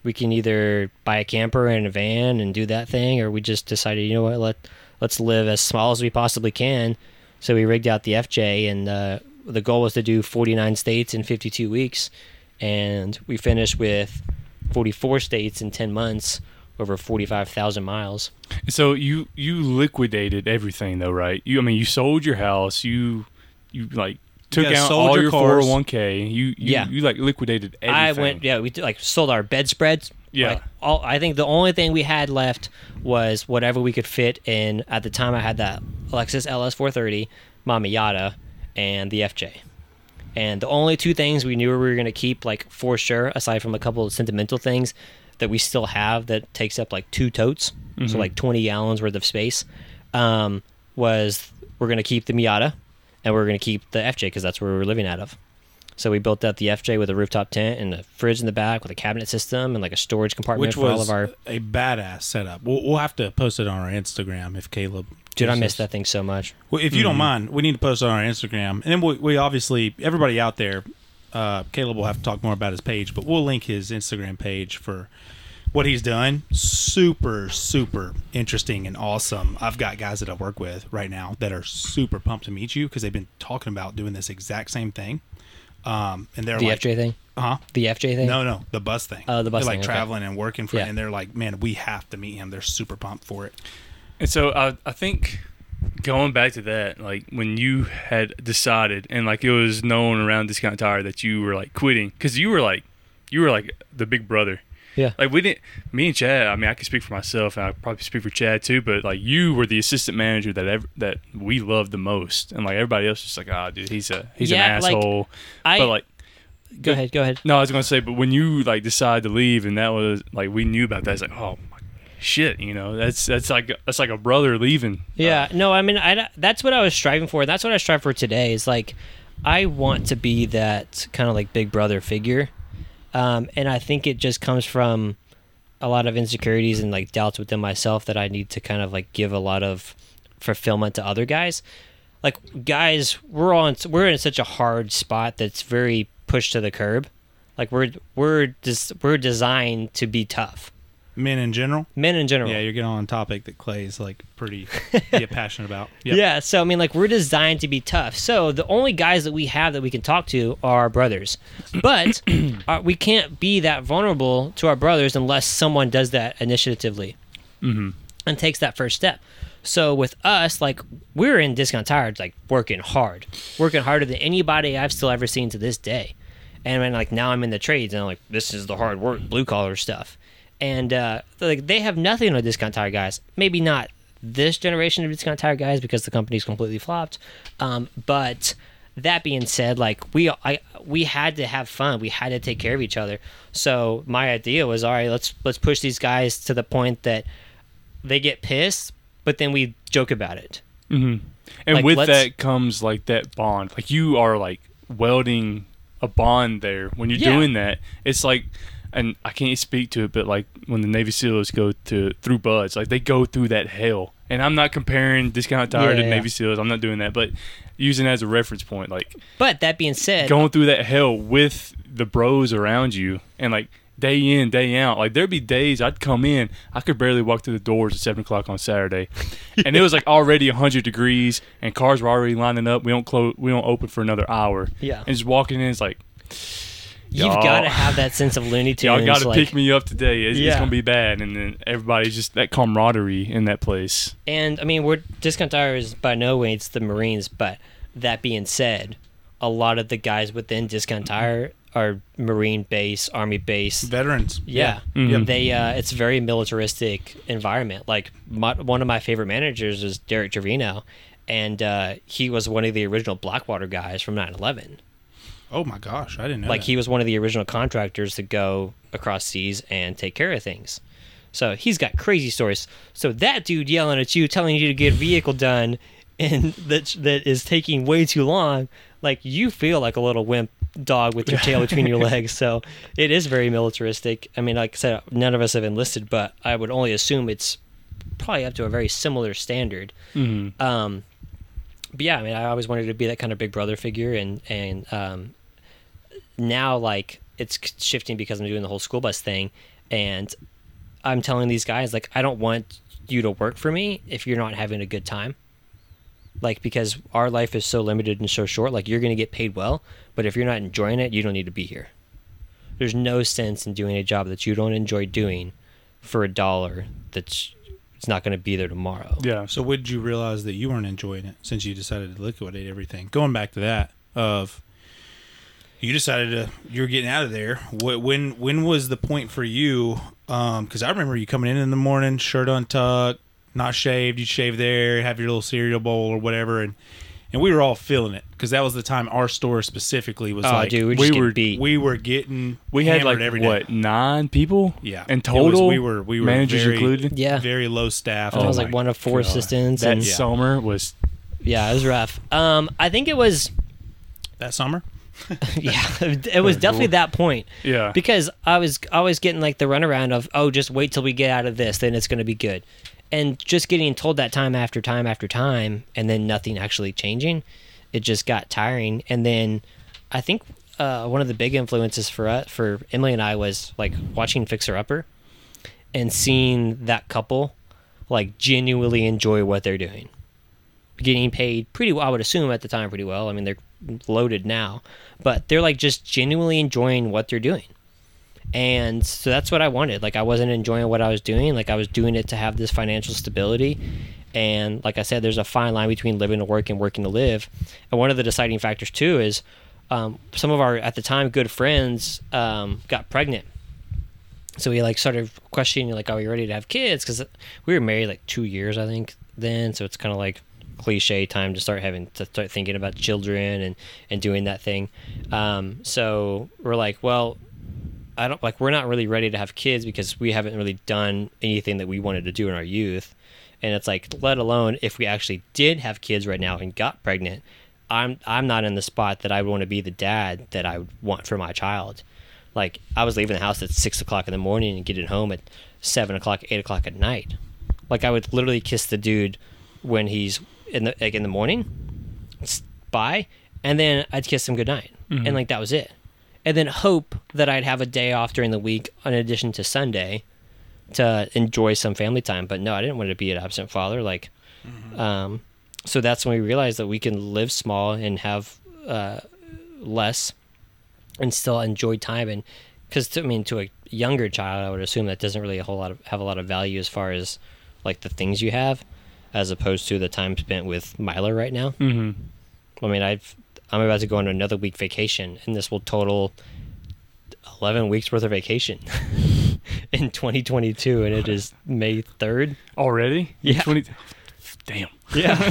we can either buy a camper and a van and do that thing, or we just decided, you know what, let let's live as small as we possibly can. So we rigged out the FJ, and uh, the goal was to do 49 states in 52 weeks, and we finished with 44 states in 10 months, over 45,000 miles. So you you liquidated everything though, right? You I mean you sold your house, you you like took Yeah, out sold all your your cars. four hundred one k. You you, Yeah. you like liquidated everything. I went, yeah, we did, like sold our bedspreads. Yeah. Like, all, I think the only thing we had left was whatever we could fit in. At the time, I had that Lexus LS430, my Miata, and the FJ. And the only two things we knew we were going to keep, like for sure, aside from a couple of sentimental things that we still have that takes up like two totes, so like 20 gallons worth of space, um, was we're going to keep the Miata and we're going to keep the FJ because that's where we were living out of. So we built out the FJ with a rooftop tent and a fridge in the back with a cabinet system and like a storage compartment Which for all of our. a badass setup. We'll, we'll have to post it on our Instagram if Caleb. Dude, I gives miss that thing so much. Well, if you don't mind, we need to post it on our Instagram, and then we, we obviously everybody out there. Uh, Caleb will have to talk more about his page, but we'll link his Instagram page for what he's done. Super, super interesting and awesome. I've got guys that I work with right now that are super pumped to meet you because they've been talking about doing this exact same thing. Um, and they're The like, FJ thing? huh? The FJ thing? No, no, the bus thing. Oh, the bus They're thing, like okay. traveling and working for, Yeah. and they're like, man, we have to meet him. They're super pumped for it. And so I, I think going back to that, like when you had decided and like it was known around Discount Tire that you were like quitting because you were like you were like the big brother. Yeah. Like we didn't. Me and Chad. I mean, I can speak for myself, and I probably speak for Chad too. But like you were the assistant manager that ever, that we loved the most, and like everybody else was just like, ah, dude, he's a he's Yeah, an like, asshole. I. but like, go ahead, go ahead. no, I was gonna say, but when you like decided to leave, and that was like we knew about that. It's like, oh my shit, you know, that's that's like that's like a brother leaving. Yeah, no, I mean, I, that's what I was striving for. That's what I strive for today. Is like, I want to be that kind of like big brother figure, um, and I think it just comes from a lot of insecurities and like doubts within myself that I need to kind of like give a lot of fulfillment to other guys. Like guys, we're on we're in such a hard spot that's very pushed to the curb. Like we're we're just we're designed to be tough. Men in general. Men in general. Yeah, you're getting on a topic that Clay's like pretty <laughs> get passionate about. Yep. Yeah, so I mean, like we're designed to be tough. So the only guys that we have that we can talk to are our brothers, but <clears throat> uh, we can't be that vulnerable to our brothers unless someone does that initiatively Mm-hmm. and takes that first step. So with us, like we're in discount tires, like working hard, working harder than anybody I've still ever seen to this day. And then like now I'm in the trades and I'm like this is the hard work, blue collar stuff. And uh, like they have nothing on discount tire guys. Maybe not this generation of discount tire guys because the company's completely flopped. Um, but that being said, like we I we had to have fun. We had to take care of each other. So my idea was all right. Let's let's push these guys to the point that they get pissed, but then we joke about it. Mm-hmm. And Like, with that comes like that bond. Like you are like welding a bond there when you're Yeah. doing that. It's like, and I can't speak to it, but like when the Navy SEALs go to through BUD/S, like they go through that hell. And I'm not comparing discount tire Yeah, to yeah. Navy SEALs. I'm not doing that, but using it as a reference point, like But that being said, going through that hell with the bros around you and like day in day out like there'd be days i'd come in i could barely walk through the doors at 7 o'clock on saturday <laughs> and it was like already 100 degrees and cars were already lining up we don't close we don't open for another hour Yeah. and just walking in is like you've got to have that sense of Looney <laughs> Tunes. y'all got to like, pick me up today it's, it's gonna be bad and then everybody's just that camaraderie in that place And I mean, we're discount tire is by no means the Marines, but that being said, a lot of the guys within discount tire are Marine base, Army base. Veterans. Yeah, Mhm. they. Uh, it's a very militaristic environment. Like my, one of my favorite managers is Derek Trevino, and uh, he was one of the original Blackwater guys from 9/11. Oh my gosh, I didn't know. like that. he was one of the original contractors to go across seas and take care of things. So he's got crazy stories. So that dude yelling at you, telling you to get a vehicle done, <laughs> and that that is taking way too long, like you feel like a little wimp dog with your tail between your <laughs> legs. So it is very militaristic. I mean, like I said, none of us have enlisted, but I would only assume it's probably up to a very similar standard. mm-hmm. Um, but yeah, I mean, I always wanted to be that kind of big brother figure, and and um, now like it's shifting because I'm doing the whole school bus thing, and I'm telling these guys like I don't want you to work for me if you're not having a good time. Like because our life is so limited and so short, like you're gonna get paid well, but if you're not enjoying it, you don't need to be here. There's no sense in doing a job that you don't enjoy doing for a dollar that's it's not going to be there tomorrow. yeah So when did you realize that you weren't enjoying it since you decided to liquidate everything? Going back to that of you decided to you're getting out of there. What when when was the point for you? Because I remember you coming in in the morning, shirt untucked, not shaved. You shave there, have your little cereal bowl or whatever, and and we were all feeling it because that was the time our store specifically was Oh, like dude, we we were- beat. we were getting we had like every day. what nine people Yeah, in It was- total we were we were managers very, included Yeah. very low staff. I was Oh like one of four God. assistants, that and Yeah. summer was yeah, it was rough. Um, I think it was that summer. <laughs> yeah, <laughs> it was definitely that point Yeah. because I was I was getting like the runaround of oh just wait till we get out of this then it's going to be good, and just getting told that time after time after time and then nothing actually changing, it just got tiring. And then I think uh, one of the big influences for us, for Emily and I was like watching Fixer Upper, and seeing that couple like genuinely enjoy what they're doing, getting paid pretty well. I would assume at the time pretty well. I mean they're loaded now, but they're like just genuinely enjoying what they're doing. And so that's what I wanted. Like I wasn't enjoying what I was doing. Like I was doing it to have this financial stability. And like I said, there's a fine line between living to work and working to live. And one of the deciding factors too is um, some of our at the time good friends um, got pregnant. So we like started questioning like, are we ready to have kids? Because we were married like two years, I think, then. So it's kind of like cliche time to start having to start thinking about children and and doing that thing. Um, so we're like, well, I don't like we're not really ready to have kids because we haven't really done anything that we wanted to do in our youth. And it's like, let alone if we actually did have kids right now and got pregnant, I'm I'm not in the spot that I would want to be the dad that I would want for my child. Like I was leaving the house at six o'clock in the morning and getting home at seven o'clock, eight o'clock at night. Like I would literally kiss the dude when he's in the like in the morning, bye, and then I'd kiss him goodnight, and like that was it. And then hope that I'd have a day off during the week in addition to Sunday to enjoy some family time. But no, I didn't want to be an absent father. Like, um, so that's when we realized that we can live small and have uh, less and still enjoy time. And because I mean, to a younger child, I would assume that doesn't really a whole lot of have a lot of value as far as like the things you have, as opposed to the time spent with Milo right now. hmm I mean, I've I'm about to go on another week vacation, and this will total eleven weeks worth of vacation <laughs> in 2022, and it is May 3rd. Already? Yeah. 20 Damn. Yeah. <laughs> <laughs>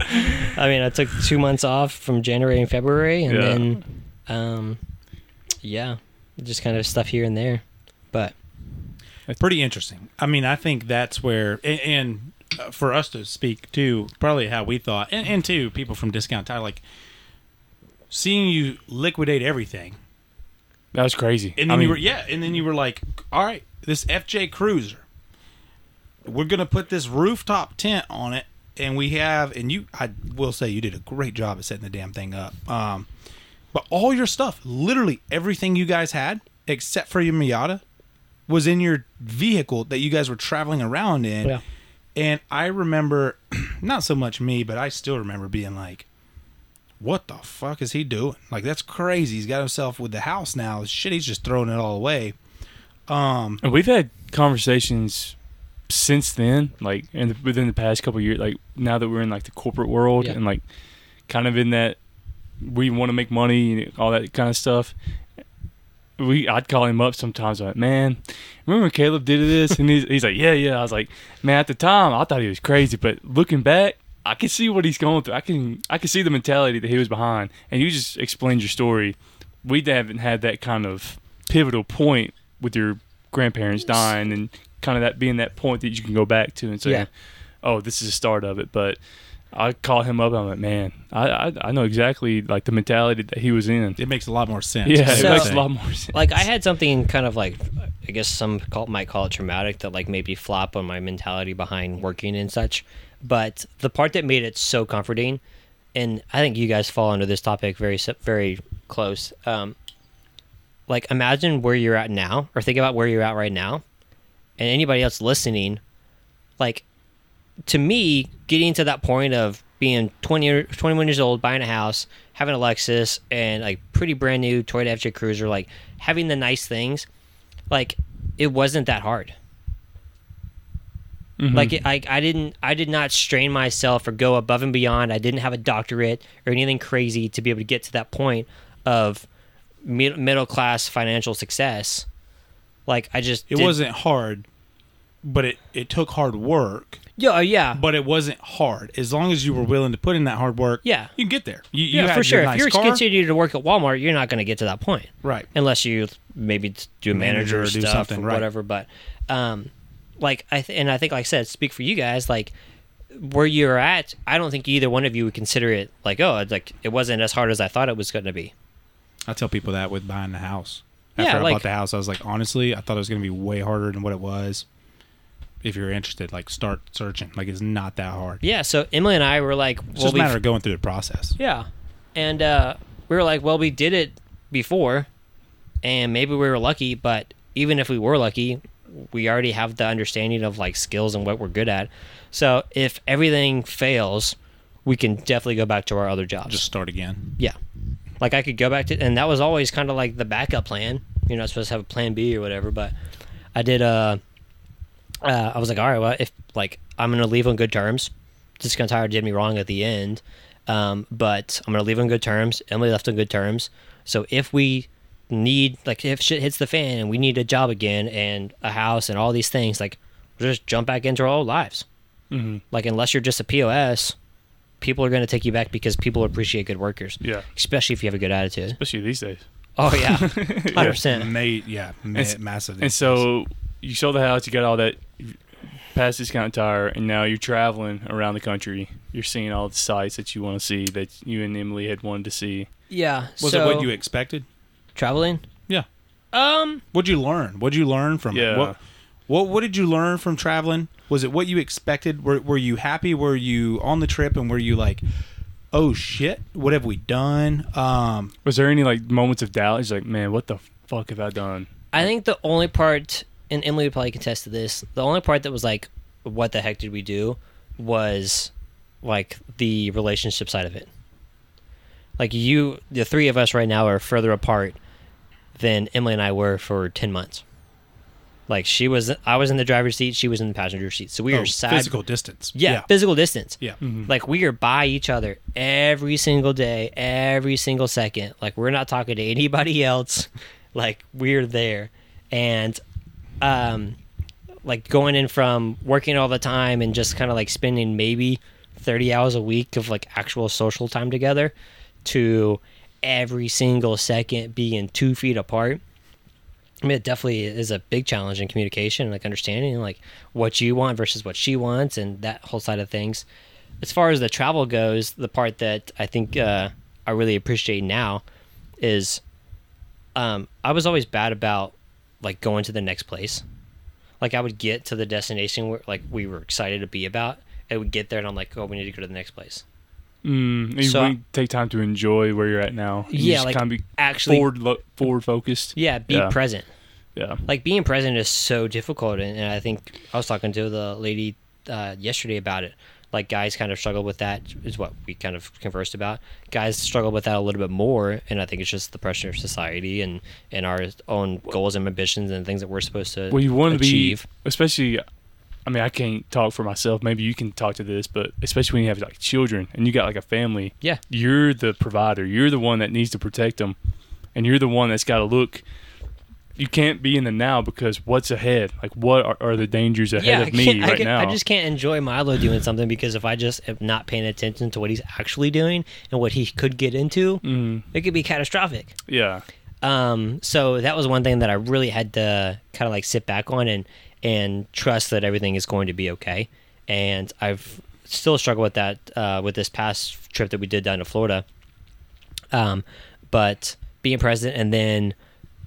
I mean, I took two months off from January and February, and Yeah. then, um, yeah, just kind of stuff here and there. But pretty interesting. I mean, I think that's where, and, and uh, for us to speak too, probably how we thought, and, and to people from Discount Tire, like seeing you liquidate everything, That was crazy. and I then mean, you were yeah, and then you were like, all right, this FJ Cruiser, we're gonna put this rooftop tent on it, and we have, and you, I will say, you did a great job at setting the damn thing up. Um, but all your stuff, literally everything you guys had, except for your Miata, was in your vehicle that you guys were traveling around in. Yeah. And I remember, <clears throat> not so much me, but I still remember being like, what the fuck is he doing? Like, that's crazy. He's got himself with the house now. Shit, he's just throwing it all away. Um, And we've had conversations since then, like in the, within the past couple of years, like now that we're in like the corporate world Yeah. and like kind of in that we want to make money and all that kind of stuff. We, I'd call him up sometimes, like, man, remember Caleb did this? And he's, he's like, yeah, yeah. I was like, man, at the time, I thought he was crazy, but looking back, I can see what he's going through. I can, I can see the mentality that he was behind. And you just explained your story. We haven't had that kind of pivotal point with your grandparents dying and kind of that being that point that you can go back to and say, Yeah. oh, this is the start of it. But I call him up. I'm like, man, I, I I know exactly like the mentality that he was in. it makes a lot more sense. Yeah, So- it makes a lot more sense. like I had something kind of like I guess some call, might call it traumatic that like maybe flop on my mentality behind working and such. But the part that made it so comforting, and I think you guys fall under this topic very si- very close. Um, like imagine where you're at now, or think about where you're at right now, and anybody else listening, like to me, getting to that point of being 20 or 21 years old, buying a house, having a Lexus, and like pretty brand new Toyota FJ Cruiser, like having the nice things, like it wasn't that hard. Mhm. Like it, I, I didn't, I did not strain myself or go above and beyond. I didn't have a doctorate or anything crazy to be able to get to that point of mid, middle class financial success. Like I just, It did- wasn't hard, but it, it took hard work. Yeah, uh, yeah, But it wasn't hard. As long as you were willing to put in that hard work, yeah. you can get there. You, you Yeah, had for sure. nice if you're car, continuing to work at Walmart, you're not going to get to that point right? unless you maybe do manager, Manager or do stuff something, or right. whatever. But, um, like I th- and I think, like I said, speak for you guys. Like where you're at, I don't think either one of you would consider it like, oh, it's like it wasn't as hard as I thought it was going to be. I tell people that with buying the house. After Yeah, I like- bought the house, I was like, honestly, I thought it was going to be way harder than what it was. If you're interested, like start searching. Like it's not that hard. Yeah. So Emily and I were like, It's well, just a matter of going through the process. Yeah. And uh, we were like, well, we did it before, and maybe we were lucky, but even if we were lucky, we already have the understanding of like skills and what we're good at. So if everything fails, we can definitely go back to our other jobs. Just start again. yeah. Like I could go back to, and that was always kind of like the backup plan. You're not supposed to have a plan B or whatever, but I did. Uh, uh, I was like, all right, well, if like I'm gonna leave on good terms, just gonna tire did me wrong at the end, um, but I'm gonna leave on good terms. Emily left on good terms, so if we need like if shit hits the fan and we need a job again and a house and all these things, like we'll just jump back into our old lives. Mm-hmm. Like unless you're just a POS, people are gonna take you back because people appreciate good workers, Yeah, especially if you have a good attitude. especially these days. Oh yeah, <laughs> hundred percent. Made yeah, ma- And s- massive. And so you sold the house, you got all that past discount tire, and now you're traveling around the country. You're seeing all the sites that you want to see that you and Emily had wanted to see. Yeah. was so, it what you expected? traveling? Yeah. Um. What'd you learn? What'd you learn from Yeah. it? What, what What did you learn from traveling? Was it what you expected? Were Were you happy? Were you on the trip and were you like, oh shit, what have we done? Um, Was there any like moments of doubt? He's like, man, what the fuck have I done? I think the only part, and Emily would probably contest to this, the only part that was like, what the heck did we do, was like the relationship side of it. Like you, the three of us right now are further apart than Emily and I were for ten months. Like she was, I was in the driver's seat, she was in the passenger seat, so we oh, were side, physical distance. yeah, physical distance. yeah. Mm-hmm. Like we are by each other every single day, every single second. Like we're not talking to anybody <laughs> else. Like we're there, and um, like going in from working all the time and just kind of like spending maybe thirty hours a week of like actual social time together, to every single second being two feet apart. I mean, it definitely is a big challenge in communication and like understanding like what you want versus what she wants and that whole side of things. As far as the travel goes, the part that I think uh, I really appreciate now is um, I was always bad about like going to the next place. Like I would get to the destination where like we were excited to be about. I would get there and I'm like, oh, we need to go to the next place. Mm, you So- wouldn't take time to enjoy where you're at now. You Yeah, just like, kind of be Actually, forward lo- forward focused. yeah, be Yeah. present. Yeah. like being present is so difficult and, and i think i was talking to the lady uh, yesterday about it like guys kind of struggle with that is what we kind of conversed about guys struggle with that a little bit more and i think it's just the pressure of society and and our own goals and ambitions and things that we're supposed to Well, you want to be, especially. I mean, I can't talk for myself. Maybe you can talk to this, but especially when you have like children and you got like a family, yeah you're the provider. You're the one that needs to protect them, and you're the one that's got to look. You can't be in the now because what's ahead? Like, what are, are the dangers ahead yeah, of me I right can- now? I just can't enjoy Milo doing something because if I just am not paying attention to what he's actually doing and what he could get into, Mm, it could be catastrophic. yeah, Um, so that was one thing that I really had to kind of like sit back on and and trust that everything is going to be okay. And I've still struggled with that uh, with this past trip that we did down to Florida. Um, but being present and then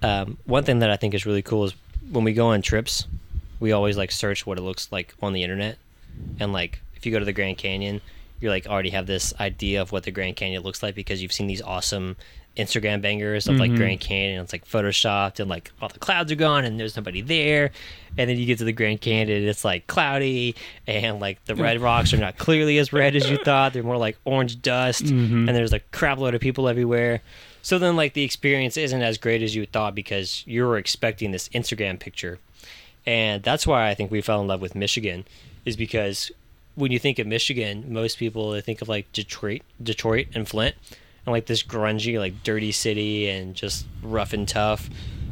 um, one thing that I think is really cool is when we go on trips, we always like search what it looks like on the internet, and like if you go to the Grand Canyon, you're like already have this idea of what the Grand Canyon looks like because you've seen these awesome Instagram bangers of like Mhm. Grand Canyon. It's like photoshopped and like all the clouds are gone and there's nobody there. And then you get to the Grand Canyon, and it's like cloudy and like the red <laughs> rocks are not clearly as red as you thought. They're more like orange dust Mhm. and there's a crap load of people everywhere. So then like the experience isn't as great as you thought because you were expecting this Instagram picture. And that's why I think we fell in love with Michigan is because when you think of Michigan, most people they think of like Detroit, Detroit and Flint, and like this grungy, like dirty city and just rough and tough.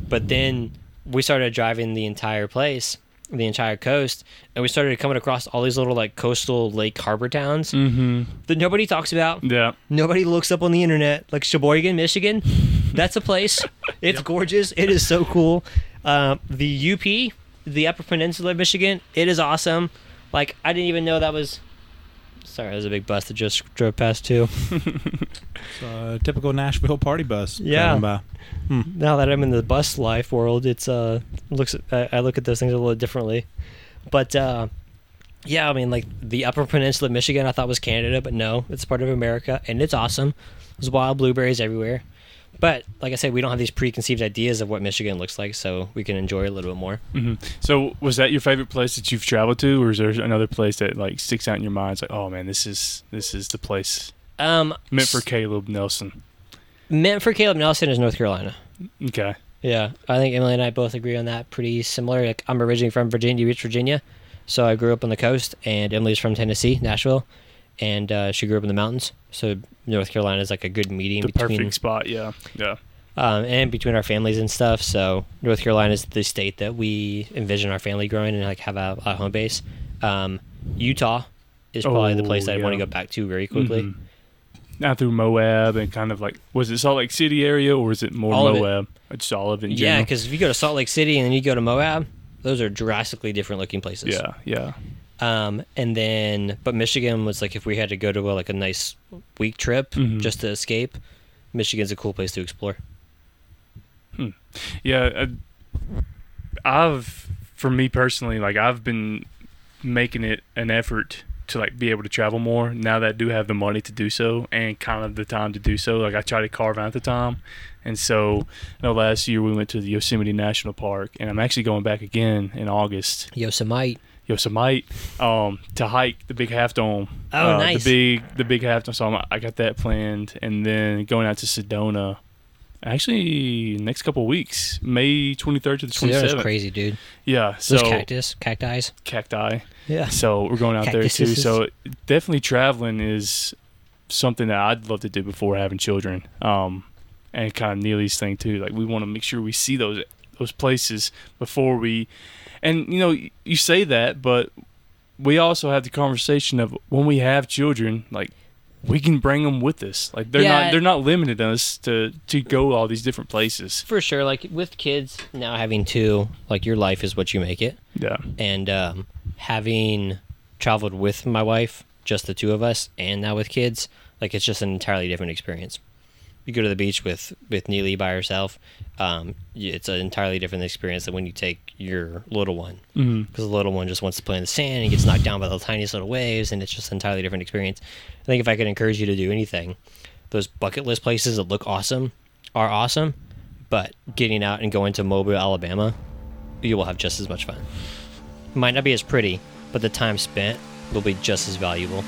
But then we started driving the entire place, the entire coast, and we started coming across all these little like coastal lake harbor towns mm-hmm. that nobody talks about. yeah. Nobody looks up on the internet. Like Cheboygan, Michigan, that's a place. <laughs> It's gorgeous. It is so cool. Um, the UP, the Upper Peninsula of Michigan, it is awesome. Like I didn't even know that was Sorry, there's a big bus that just drove past too. <laughs> It's a typical Nashville party bus. <laughs> Yeah. driving by. now that I'm in the bus life world, it's uh looks I, I look at those things a little differently. But uh yeah, I mean like the Upper Peninsula of Michigan I thought was Canada, but no, it's part of America and it's awesome. There's wild blueberries everywhere. But like I said, we don't have these preconceived ideas of what Michigan looks like, so we can enjoy it a little bit more. hmm So, was that your favorite place that you've traveled to, or is there another place that like sticks out in your mind? It's like, oh man, this is this is the place Um meant for Caleb Nelson. meant for Caleb Nelson is North Carolina. Okay. Yeah, I think Emily and I both agree on that. Pretty similar. Like I'm originally from Virginia Beach, Virginia, so I grew up on the coast, and Emily's from Tennessee, Nashville, and uh, she grew up in the mountains. So North Carolina is like a good medium The between, perfect spot. Yeah. Yeah. um, and between our families and stuff. So North Carolina is the state that we envision our family growing and like have a, a home base. Um, Utah is probably the Oh, place that I want to go back to very quickly. Mhm. Now through Moab and kind of like, was it Salt Lake City area or is it more All of it. Moab? Just all of it Yeah, because if you go to Salt Lake City and then you go to Moab, those are drastically different looking places. Yeah. Yeah. Um, and then, but Michigan was like if we had to go to a, like a nice week trip Mhm. just to escape, Michigan's a cool place to explore. Yeah, uh, I've for me personally, like I've been making it an effort to like be able to travel more now that I do have the money to do so and kind of the time to do so. Like I try to carve out the time, and so you know, last year we went to the Yosemite National Park, and I'm actually going back again in August. Yosemite. Yosemite, um, to hike the big half dome. Oh, uh, nice. The big, the big half dome. So I'm, I got that planned, and then going out to Sedona. Actually, next couple of weeks, May 23rd to the So that's crazy, dude. Yeah, Those so cactus, cacti. cacti. Yeah. So we're going out there too. So definitely traveling is something that I'd love to do before having children. Um, and kind of Neely's thing too. Like we want to make sure we see those those places before we. And you know, you say that, but we also have the conversation of when we have children, like we can bring them with us. Like they're Yeah. not they're not limited us to to go all these different places. For sure. Like with kids now having two, like your life is what you make it. Yeah. And um, having traveled with my wife, just the two of us, and now with kids, like it's just an entirely different experience. You go to the beach with with Neely by herself, um, it's an entirely different experience than when you take your little one, because the little one just wants to play in the sand and gets knocked down by the tiniest little waves, and it's just an entirely different experience. I think if I could encourage you to do anything, those bucket list places that look awesome are awesome, but getting out and going to Mobile, Alabama, you will have just as much fun. It might not be as pretty, but the time spent will be just as valuable.